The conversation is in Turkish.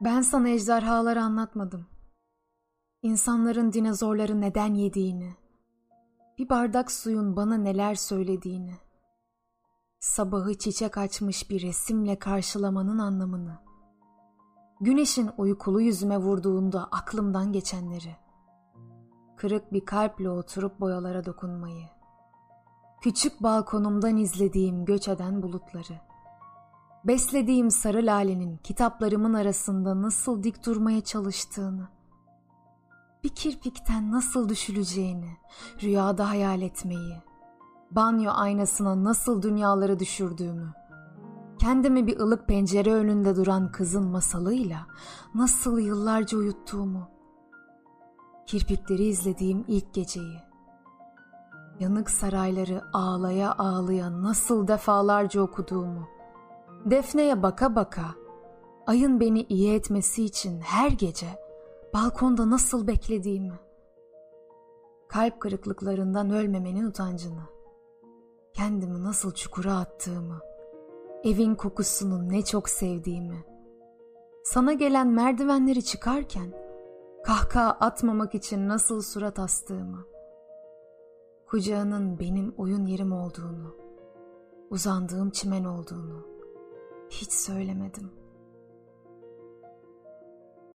Ben sana ejderhaları anlatmadım. İnsanların dinozorları neden yediğini, bir bardak suyun bana neler söylediğini, sabahı çiçek açmış bir resimle karşılamanın anlamını, güneşin uykulu yüzüme vurduğunda aklımdan geçenleri, kırık bir kalple oturup boyalara dokunmayı, küçük balkonumdan izlediğim göç eden bulutları, beslediğim sarı lalenin kitaplarımın arasında nasıl dik durmaya çalıştığını, bir kirpikten nasıl düşüleceğini, rüyada hayal etmeyi, banyo aynasına nasıl dünyaları düşürdüğümü, kendimi bir ılık pencere önünde duran kızın masalıyla nasıl yıllarca uyuttuğumu, kirpikleri izlediğim ilk geceyi, yanık sarayları ağlaya ağlaya nasıl defalarca okuduğumu, Defne'ye baka baka, ayın beni iyi etmesi için her gece balkonda nasıl beklediğimi, kalp kırıklıklarından ölmemenin utancını, kendimi nasıl çukura attığımı, evin kokusunu ne çok sevdiğimi, sana gelen merdivenleri çıkarken kahkaha atmamak için nasıl surat astığımı, kucağının benim oyun yerim olduğunu, uzandığım çimen olduğunu hiç söylemedim.''